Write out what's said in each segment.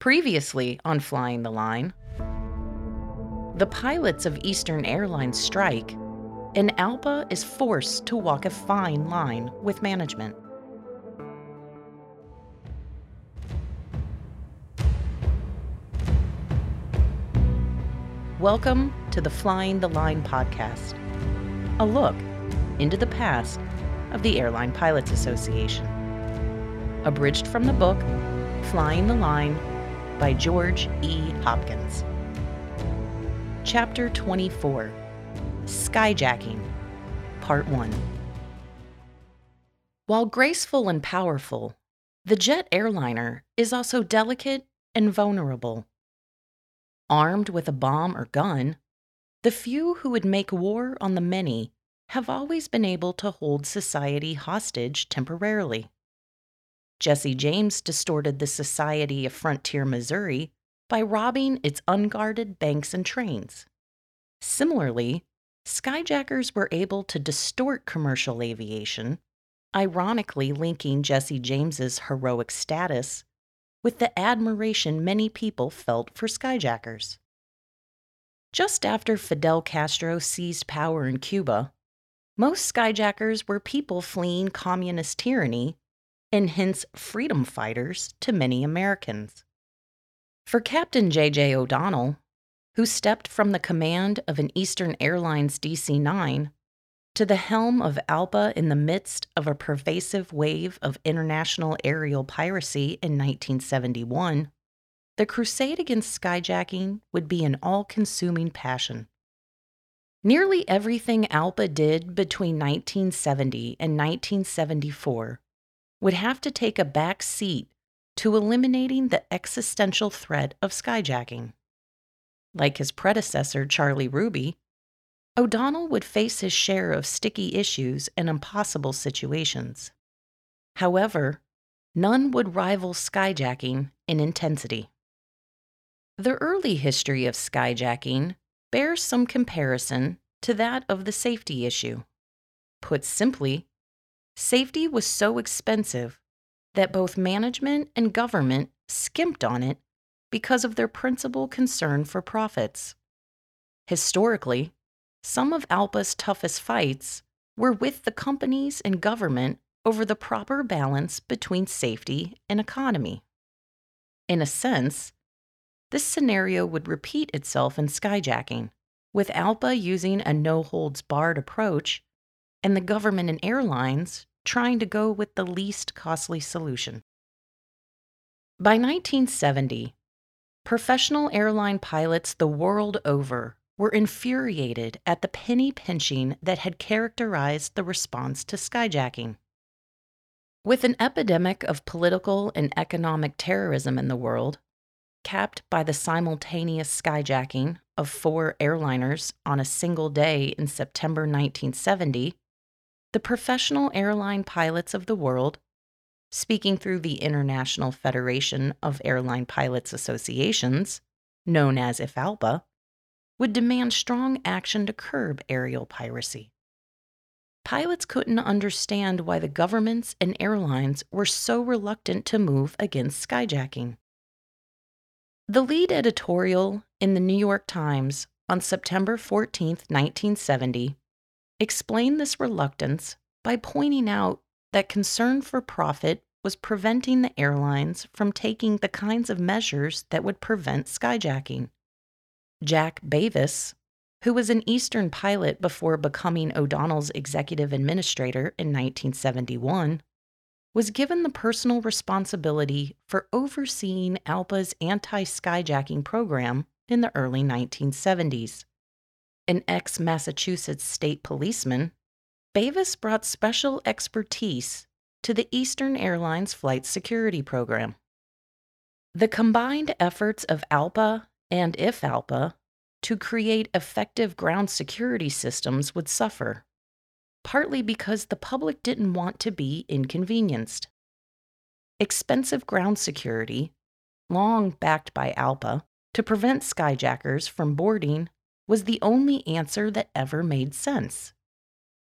Previously on Flying the Line, the pilots of Eastern Airlines strike, and ALPA is forced to walk a fine line with management. Welcome to the Flying the Line podcast, a look into the past of the Airline Pilots Association. Abridged from the book Flying the Line by George E. Hopkins. Chapter 24 Skyjacking, Part 1. While graceful and powerful, the jet airliner is also delicate and vulnerable. Armed with a bomb or gun, the few who would make war on the many have always been able to hold society hostage temporarily. Jesse James distorted the society of frontier Missouri by robbing its unguarded banks and trains. Similarly, skyjackers were able to distort commercial aviation, ironically linking Jesse James's heroic status with the admiration many people felt for skyjackers. Just after Fidel Castro seized power in Cuba, most skyjackers were people fleeing communist tyranny and hence freedom fighters to many Americans. For Captain J.J. O'Donnell, who stepped from the command of an Eastern Airlines DC 9 to the helm of ALPA in the midst of a pervasive wave of international aerial piracy in 1971, the crusade against skyjacking would be an all consuming passion. Nearly everything ALPA did between 1970 and 1974 would have to take a back seat to eliminating the existential threat of skyjacking. Like his predecessor, Charlie Ruby, O'Donnell would face his share of sticky issues and impossible situations. However, none would rival skyjacking in intensity. The early history of skyjacking bears some comparison to that of the safety issue. Put simply, Safety was so expensive that both management and government skimped on it because of their principal concern for profits. Historically, some of ALPA's toughest fights were with the companies and government over the proper balance between safety and economy. In a sense, this scenario would repeat itself in skyjacking, with ALPA using a no holds barred approach and the government and airlines trying to go with the least costly solution. By 1970, professional airline pilots the world over were infuriated at the penny pinching that had characterized the response to skyjacking. With an epidemic of political and economic terrorism in the world, capped by the simultaneous skyjacking of four airliners on a single day in September 1970, the professional airline pilots of the world, speaking through the International Federation of Airline Pilots Associations, known as IFALPA, would demand strong action to curb aerial piracy. Pilots couldn't understand why the governments and airlines were so reluctant to move against skyjacking. The lead editorial in the New York Times on September 14, 1970, explained this reluctance by pointing out that concern for profit was preventing the airlines from taking the kinds of measures that would prevent skyjacking. Jack Bavis, who was an Eastern pilot before becoming O'Donnell's executive administrator in 1971, was given the personal responsibility for overseeing ALPA's anti skyjacking program in the early 1970s an ex Massachusetts state policeman, Bavis brought special expertise to the Eastern Airlines flight security program. The combined efforts of ALPA and IFALPA to create effective ground security systems would suffer, partly because the public didn't want to be inconvenienced. Expensive ground security, long backed by ALPA, to prevent skyjackers from boarding was the only answer that ever made sense.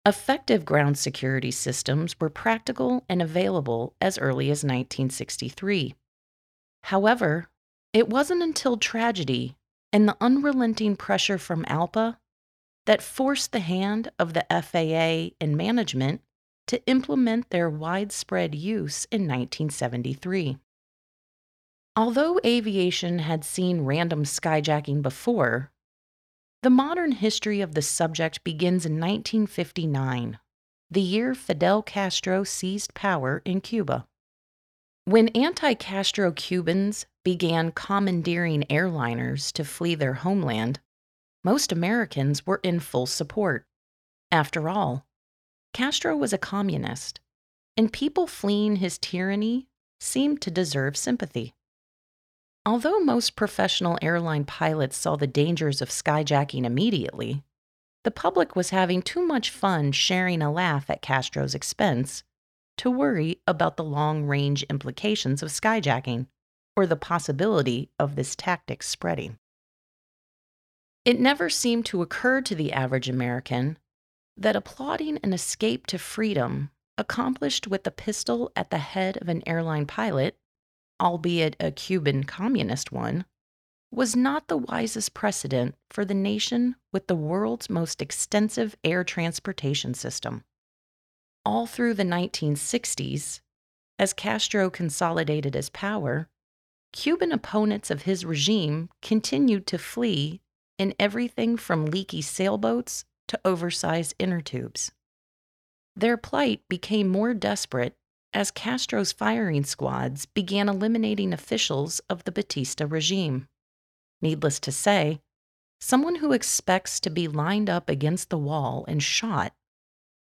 Effective ground security systems were practical and available as early as 1963. However, It wasn't until tragedy and the unrelenting pressure from ALPA that forced the hand of the FAA and management to implement their widespread use in 1973. Although aviation had seen random skyjacking before, the modern history of the subject begins in 1959, the year Fidel Castro seized power in Cuba. When anti Castro Cubans began commandeering airliners to flee their homeland, most Americans were in full support. After all, Castro was a communist, and people fleeing his tyranny seemed to deserve sympathy. Although most professional airline pilots saw the dangers of skyjacking immediately, the public was having too much fun sharing a laugh at Castro's expense to worry about the long range implications of skyjacking or the possibility of this tactic spreading. It never seemed to occur to the average American that applauding an escape to freedom accomplished with a pistol at the head of an airline pilot albeit a Cuban communist one, was not the wisest precedent for the nation with the world's most extensive air transportation system. All through the 1960s, as Castro consolidated his power, Cuban opponents of his regime continued to flee in everything from leaky sailboats to oversized inner tubes. Their plight became more desperate as Castro's firing squads began eliminating officials of the Batista regime. Needless to say, someone who expects to be lined up against the wall and shot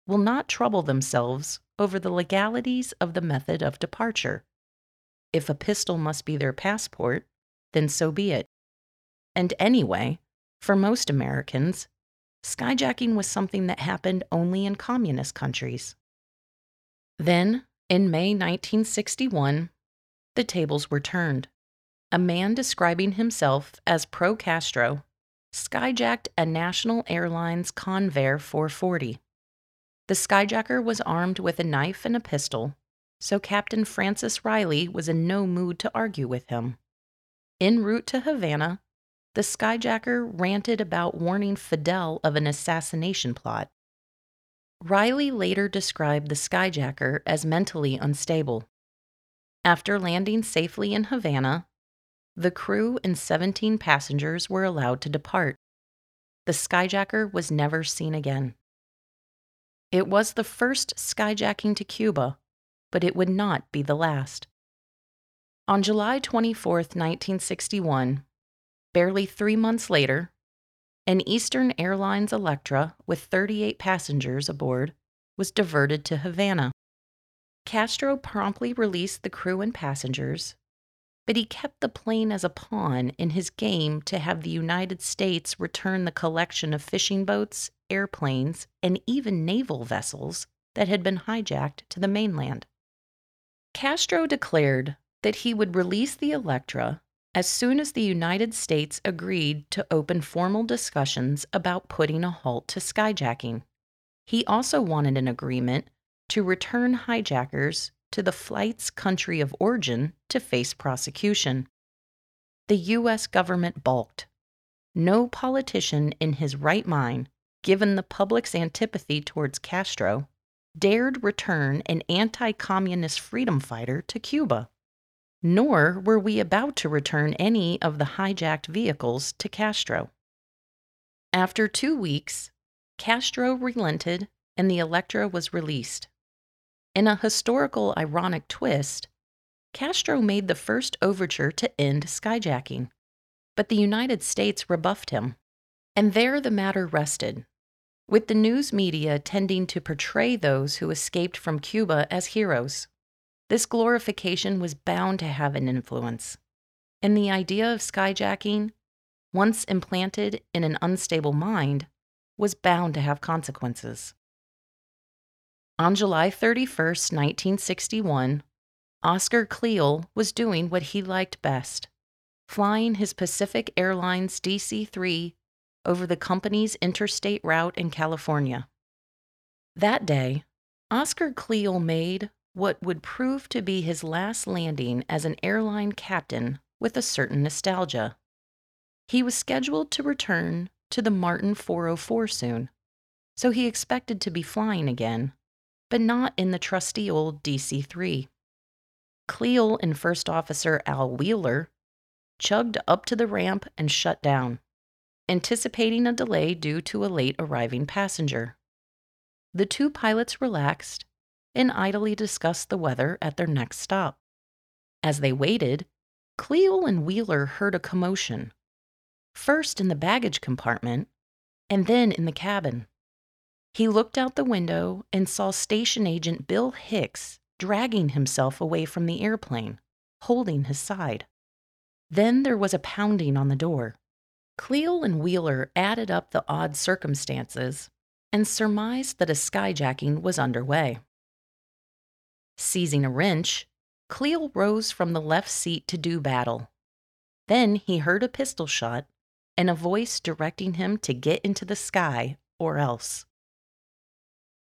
will not trouble themselves over the legalities of the method of departure. If a pistol must be their passport, then so be it. And anyway, for most Americans, skyjacking was something that happened only in communist countries. Then in May 1961, the tables were turned. A man describing himself as pro Castro skyjacked a National Airlines Convair 440. The skyjacker was armed with a knife and a pistol, so Captain Francis Riley was in no mood to argue with him. En route to Havana, the skyjacker ranted about warning Fidel of an assassination plot. Riley later described the skyjacker as mentally unstable. After landing safely in Havana, the crew and 17 passengers were allowed to depart. The skyjacker was never seen again. It was the first skyjacking to Cuba, but it would not be the last. On July 24, 1961, barely three months later, an Eastern Airlines Electra with 38 passengers aboard was diverted to Havana. Castro promptly released the crew and passengers, but he kept the plane as a pawn in his game to have the United States return the collection of fishing boats, airplanes, and even naval vessels that had been hijacked to the mainland. Castro declared that he would release the Electra as soon as the United States agreed to open formal discussions about putting a halt to skyjacking. He also wanted an agreement to return hijackers to the flight's country of origin to face prosecution. The U.S. government balked. No politician in his right mind, given the public's antipathy towards Castro, dared return an anti communist freedom fighter to Cuba nor were we about to return any of the hijacked vehicles to Castro. After two weeks, Castro relented and the Electra was released. In a historical ironic twist, Castro made the first overture to end skyjacking, but the United States rebuffed him. And there the matter rested, with the news media tending to portray those who escaped from Cuba as heroes. This glorification was bound to have an influence. And the idea of skyjacking, once implanted in an unstable mind, was bound to have consequences. On July 31, 1961, Oscar Cleal was doing what he liked best flying his Pacific Airlines DC 3 over the company's interstate route in California. That day, Oscar Cleal made what would prove to be his last landing as an airline captain with a certain nostalgia. He was scheduled to return to the Martin 404 soon, so he expected to be flying again, but not in the trusty old DC 3. Cleel and First Officer Al Wheeler chugged up to the ramp and shut down, anticipating a delay due to a late arriving passenger. The two pilots relaxed and idly discussed the weather at their next stop. As they waited, Cleel and Wheeler heard a commotion, first in the baggage compartment and then in the cabin. He looked out the window and saw station agent Bill Hicks dragging himself away from the airplane, holding his side. Then there was a pounding on the door. Cleel and Wheeler added up the odd circumstances and surmised that a skyjacking was underway. Seizing a wrench, Cleel rose from the left seat to do battle. Then he heard a pistol shot and a voice directing him to get into the sky or else.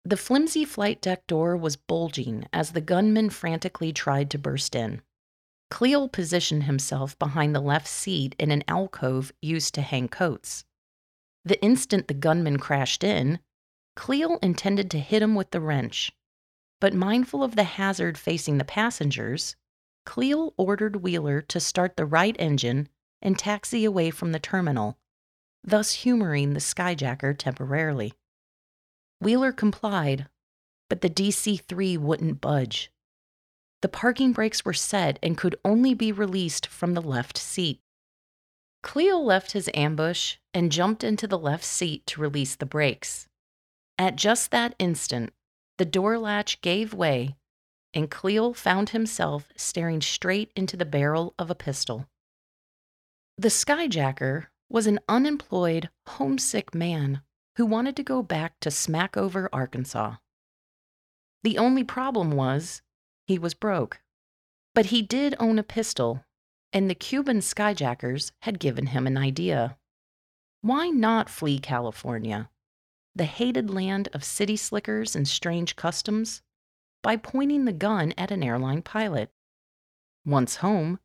The flimsy flight deck door was bulging as the gunman frantically tried to burst in. Cleel positioned himself behind the left seat in an alcove used to hang coats. The instant the gunman crashed in, Cleel intended to hit him with the wrench. But mindful of the hazard facing the passengers, Cleel ordered Wheeler to start the right engine and taxi away from the terminal, thus humoring the skyjacker temporarily. Wheeler complied, but the DC 3 wouldn't budge. The parking brakes were set and could only be released from the left seat. Cleel left his ambush and jumped into the left seat to release the brakes. At just that instant, the door latch gave way, and Cleel found himself staring straight into the barrel of a pistol. The skyjacker was an unemployed, homesick man who wanted to go back to Smackover, Arkansas. The only problem was he was broke. But he did own a pistol, and the Cuban skyjackers had given him an idea. Why not flee California, the hated land of city slickers and strange customs, by pointing the gun at an airline pilot? Once home,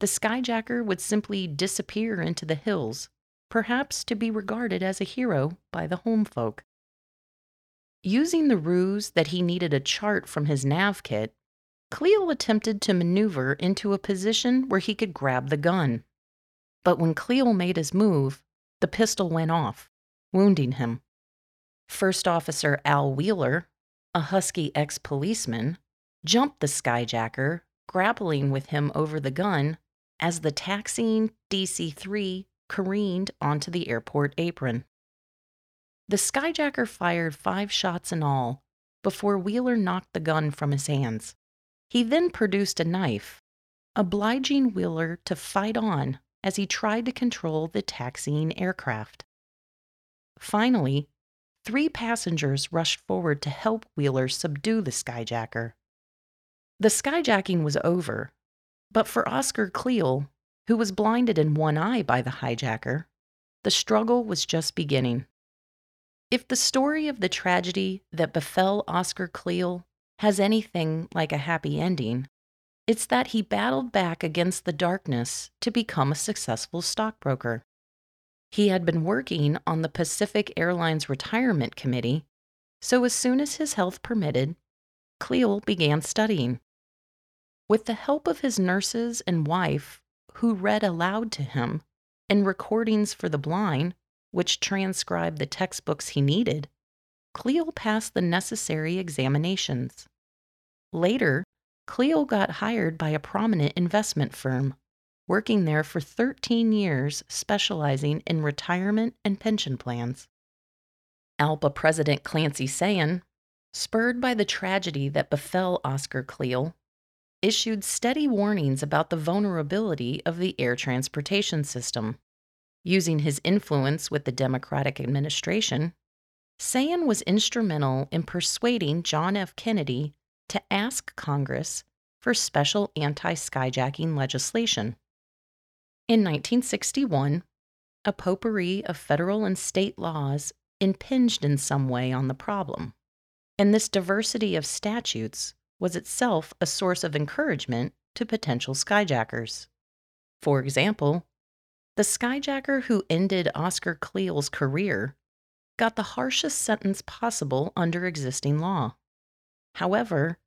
the skyjacker would simply disappear into the hills, perhaps to be regarded as a hero by the home folk. Using the ruse that he needed a chart from his nav kit, Cleel attempted to maneuver into a position where he could grab the gun. But when Cleel made his move, the pistol went off, wounding him. First Officer Al Wheeler, a husky ex policeman, jumped the skyjacker, grappling with him over the gun as the taxiing DC 3 careened onto the airport apron. The skyjacker fired five shots in all before Wheeler knocked the gun from his hands. He then produced a knife, obliging Wheeler to fight on as he tried to control the taxiing aircraft. Finally, three passengers rushed forward to help Wheeler subdue the skyjacker. The skyjacking was over, but for Oscar Cleel, who was blinded in one eye by the hijacker, the struggle was just beginning. If the story of the tragedy that befell Oscar Cleel has anything like a happy ending, it's that he battled back against the darkness to become a successful stockbroker. He had been working on the Pacific Airlines Retirement Committee, so as soon as his health permitted, Cleel began studying. With the help of his nurses and wife, who read aloud to him, and recordings for the blind, which transcribed the textbooks he needed, Cleel passed the necessary examinations. Later, Cleel got hired by a prominent investment firm, working there for 13 years, specializing in retirement and pension plans. ALPA President Clancy Sayen, spurred by the tragedy that befell Oscar Cleel, issued steady warnings about the vulnerability of the air transportation system. Using his influence with the Democratic administration, Sayen was instrumental in persuading John F. Kennedy to ask Congress for special anti skyjacking legislation. In 1961, a potpourri of federal and state laws impinged in some way on the problem, and this diversity of statutes was itself a source of encouragement to potential skyjackers. For example, the skyjacker who ended Oscar Kleel's career got the harshest sentence possible under existing law. However,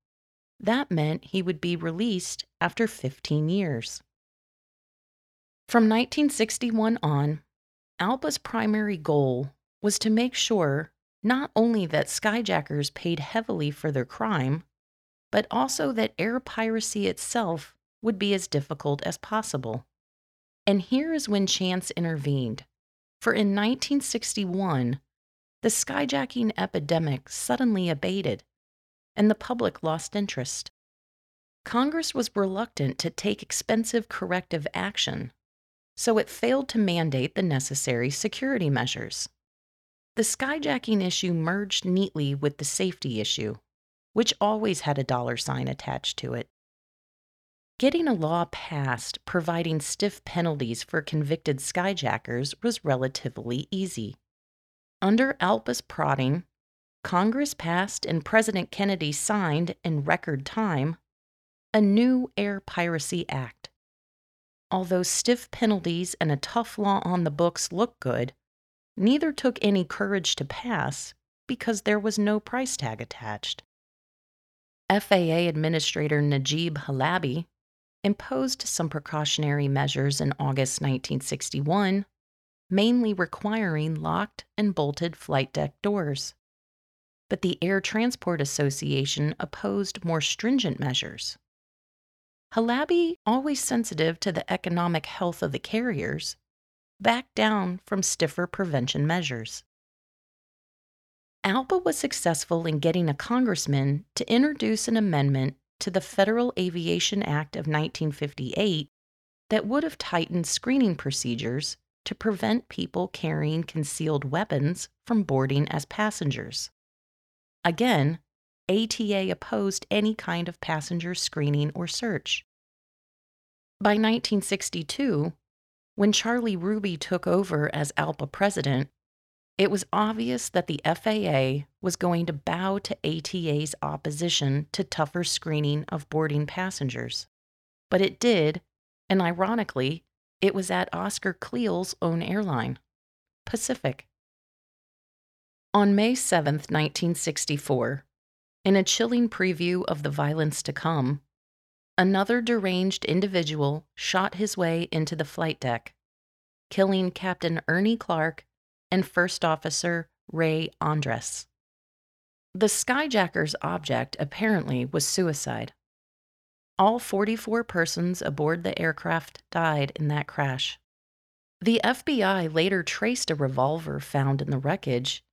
that meant he would be released after 15 years. From 1961 on, ALPA's primary goal was to make sure not only that skyjackers paid heavily for their crime, but also that air piracy itself would be as difficult as possible. And here is when chance intervened. For in 1961, the skyjacking epidemic suddenly abated, and the public lost interest. Congress was reluctant to take expensive corrective action, so it failed to mandate the necessary security measures. The skyjacking issue merged neatly with the safety issue, which always had a dollar sign attached to it. Getting a law passed providing stiff penalties for convicted skyjackers was relatively easy. Under ALPA's prodding, Congress passed and President Kennedy signed in record time a new Air Piracy Act. Although stiff penalties and a tough law on the books looked good, neither took any courage to pass because there was no price tag attached. FAA Administrator Najeeb Halaby imposed some precautionary measures in August 1961 mainly requiring locked and bolted flight deck doors. But the Air Transport Association opposed more stringent measures. Halaby, always sensitive to the economic health of the carriers, backed down from stiffer prevention measures. ALPA was successful in getting a congressman to introduce an amendment to the Federal Aviation Act of 1958 that would have tightened screening procedures to prevent people carrying concealed weapons from boarding as passengers. Again, ATA opposed any kind of passenger screening or search. By 1962, when Charlie Ruby took over as ALPA president, it was obvious that the FAA was going to bow to ATA's opposition to tougher screening of boarding passengers. But it did, and ironically, it was at Oscar Kleel's own airline, Pacific. On May 7, 1964, in a chilling preview of the violence to come, another deranged individual shot his way into the flight deck, killing Captain Ernie Clark and First Officer Ray Andres. The skyjacker's object apparently was suicide. All 44 persons aboard the aircraft died in that crash. The FBI later traced a revolver found in the wreckage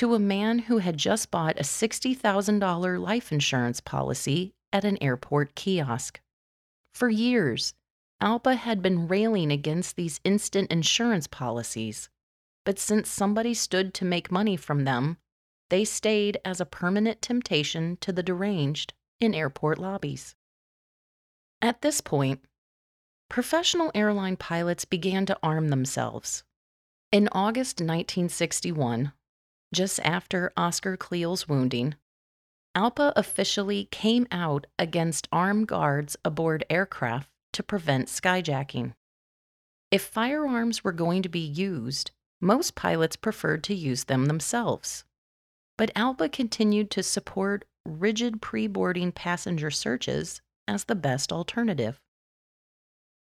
to a man who had just bought a $60,000 life insurance policy at an airport kiosk. For years, ALPA had been railing against these instant insurance policies, but since somebody stood to make money from them, they stayed as a permanent temptation to the deranged in airport lobbies. At this point, professional airline pilots began to arm themselves. In August 1961, just after Oscar Kleel's wounding, ALPA officially came out against armed guards aboard aircraft to prevent skyjacking. If firearms were going to be used, most pilots preferred to use them themselves. But ALPA continued to support rigid pre boarding passenger searches as the best alternative.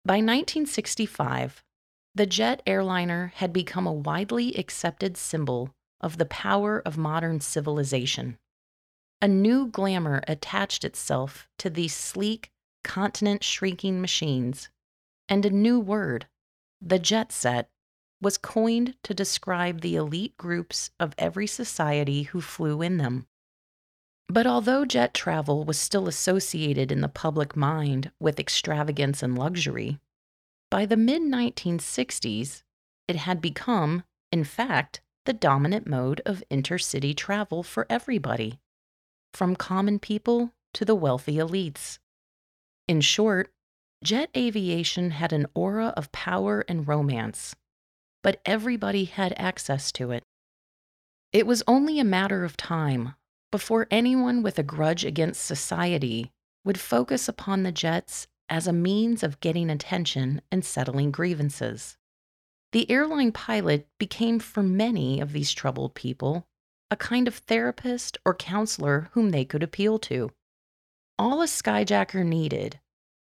By 1965, the jet airliner had become a widely accepted symbol of the power of modern civilization. A new glamour attached itself to these sleek, continent shrinking machines, and a new word, the jet set, was coined to describe the elite groups of every society who flew in them. But although jet travel was still associated in the public mind with extravagance and luxury, by the mid 1960s, it had become, in fact, the dominant mode of intercity travel for everybody, from common people to the wealthy elites. In short, jet aviation had an aura of power and romance, but everybody had access to it. It was only a matter of time before anyone with a grudge against society would focus upon the jets as a means of getting attention and settling grievances. The airline pilot became, for many of these troubled people, a kind of therapist or counselor whom they could appeal to. All a skyjacker needed,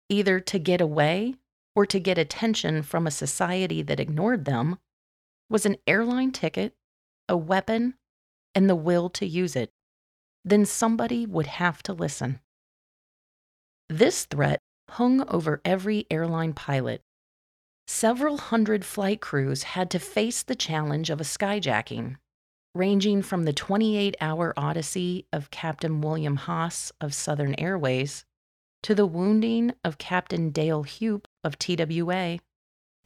either to get away or to get attention from a society that ignored them, was an airline ticket, a weapon, and the will to use it. Then somebody would have to listen. This threat hung over every airline pilot. Several hundred flight crews had to face the challenge of a skyjacking, ranging from the 28 hour odyssey of Captain William Haas of Southern Airways to the wounding of Captain Dale Hupe of TWA,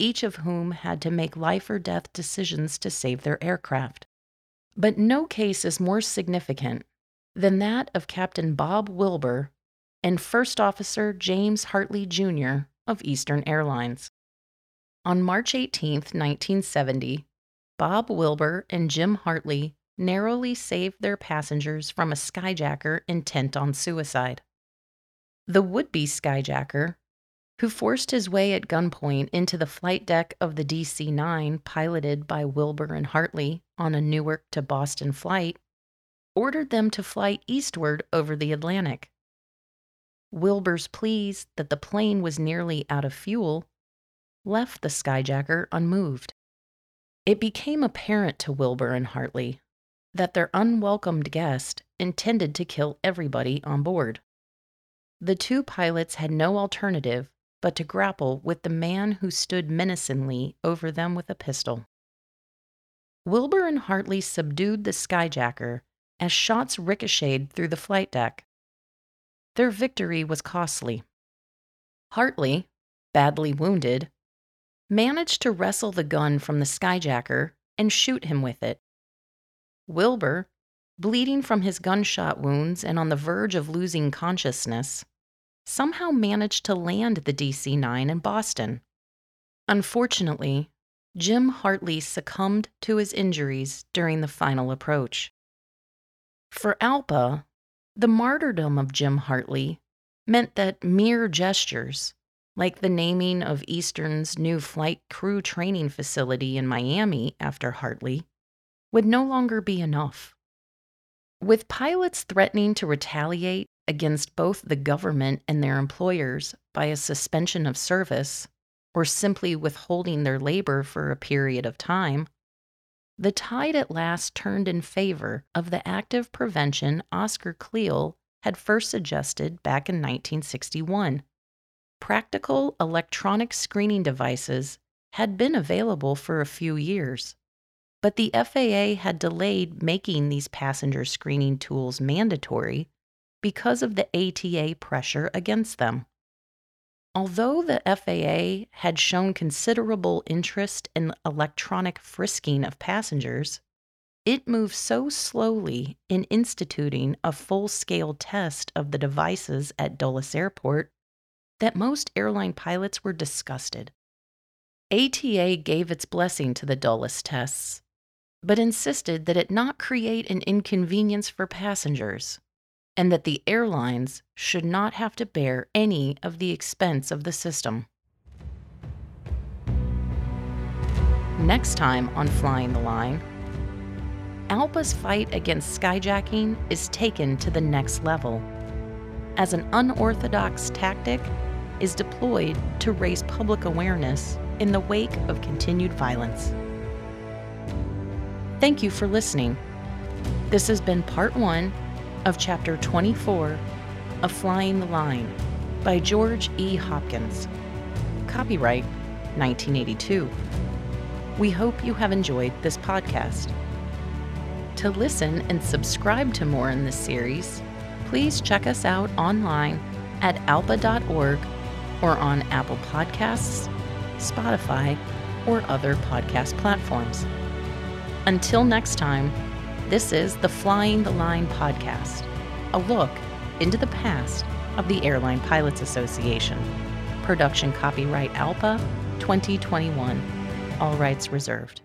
each of whom had to make life or death decisions to save their aircraft. But no case is more significant than that of Captain Bob Wilbur and First Officer James Hartley Jr. of Eastern Airlines. On March 18, 1970, Bob Wilbur and Jim Hartley narrowly saved their passengers from a skyjacker intent on suicide. The would be skyjacker, who forced his way at gunpoint into the flight deck of the DC 9 piloted by Wilbur and Hartley on a Newark to Boston flight, ordered them to fly eastward over the Atlantic. Wilbur's pleas that the plane was nearly out of fuel left the skyjacker unmoved. It became apparent to Wilbur and Hartley that their unwelcomed guest intended to kill everybody on board. The two pilots had no alternative but to grapple with the man who stood menacingly over them with a pistol. Wilbur and Hartley subdued the skyjacker as shots ricocheted through the flight deck. Their victory was costly. Hartley, badly wounded, managed to wrestle the gun from the skyjacker and shoot him with it. Wilbur, bleeding from his gunshot wounds and on the verge of losing consciousness, somehow managed to land the DC 9 in Boston. Unfortunately, Jim Hartley succumbed to his injuries during the final approach. For ALPA, the martyrdom of Jim Hartley meant that mere gestures, like the naming of Eastern's new flight crew training facility in Miami after Hartley, would no longer be enough. With pilots threatening to retaliate against both the government and their employers by a suspension of service, or simply withholding their labor for a period of time, the tide at last turned in favor of the active prevention Oscar Cleal had first suggested back in 1961. Practical electronic screening devices had been available for a few years, but the FAA had delayed making these passenger screening tools mandatory because of the ATA pressure against them. Although the FAA had shown considerable interest in electronic frisking of passengers, it moved so slowly in instituting a full scale test of the devices at Dulles Airport that most airline pilots were disgusted. ATA gave its blessing to the Dulles tests, but insisted that it not create an inconvenience for passengers and that the airlines should not have to bear any of the expense of the system. Next time on Flying the Line, ALPA's fight against skyjacking is taken to the next level as an unorthodox tactic is deployed to raise public awareness in the wake of continued violence. Thank you for listening. This has been part one of Chapter 24 of Flying the Line by George E. Hopkins. Copyright 1982. We hope you have enjoyed this podcast. To listen and subscribe to more in this series, please check us out online at alpa.org or on Apple Podcasts, Spotify, or other podcast platforms. Until next time, this is the Flying the Line podcast, a look into the past of the Airline Pilots Association. Production copyright ALPA 2021. All rights reserved.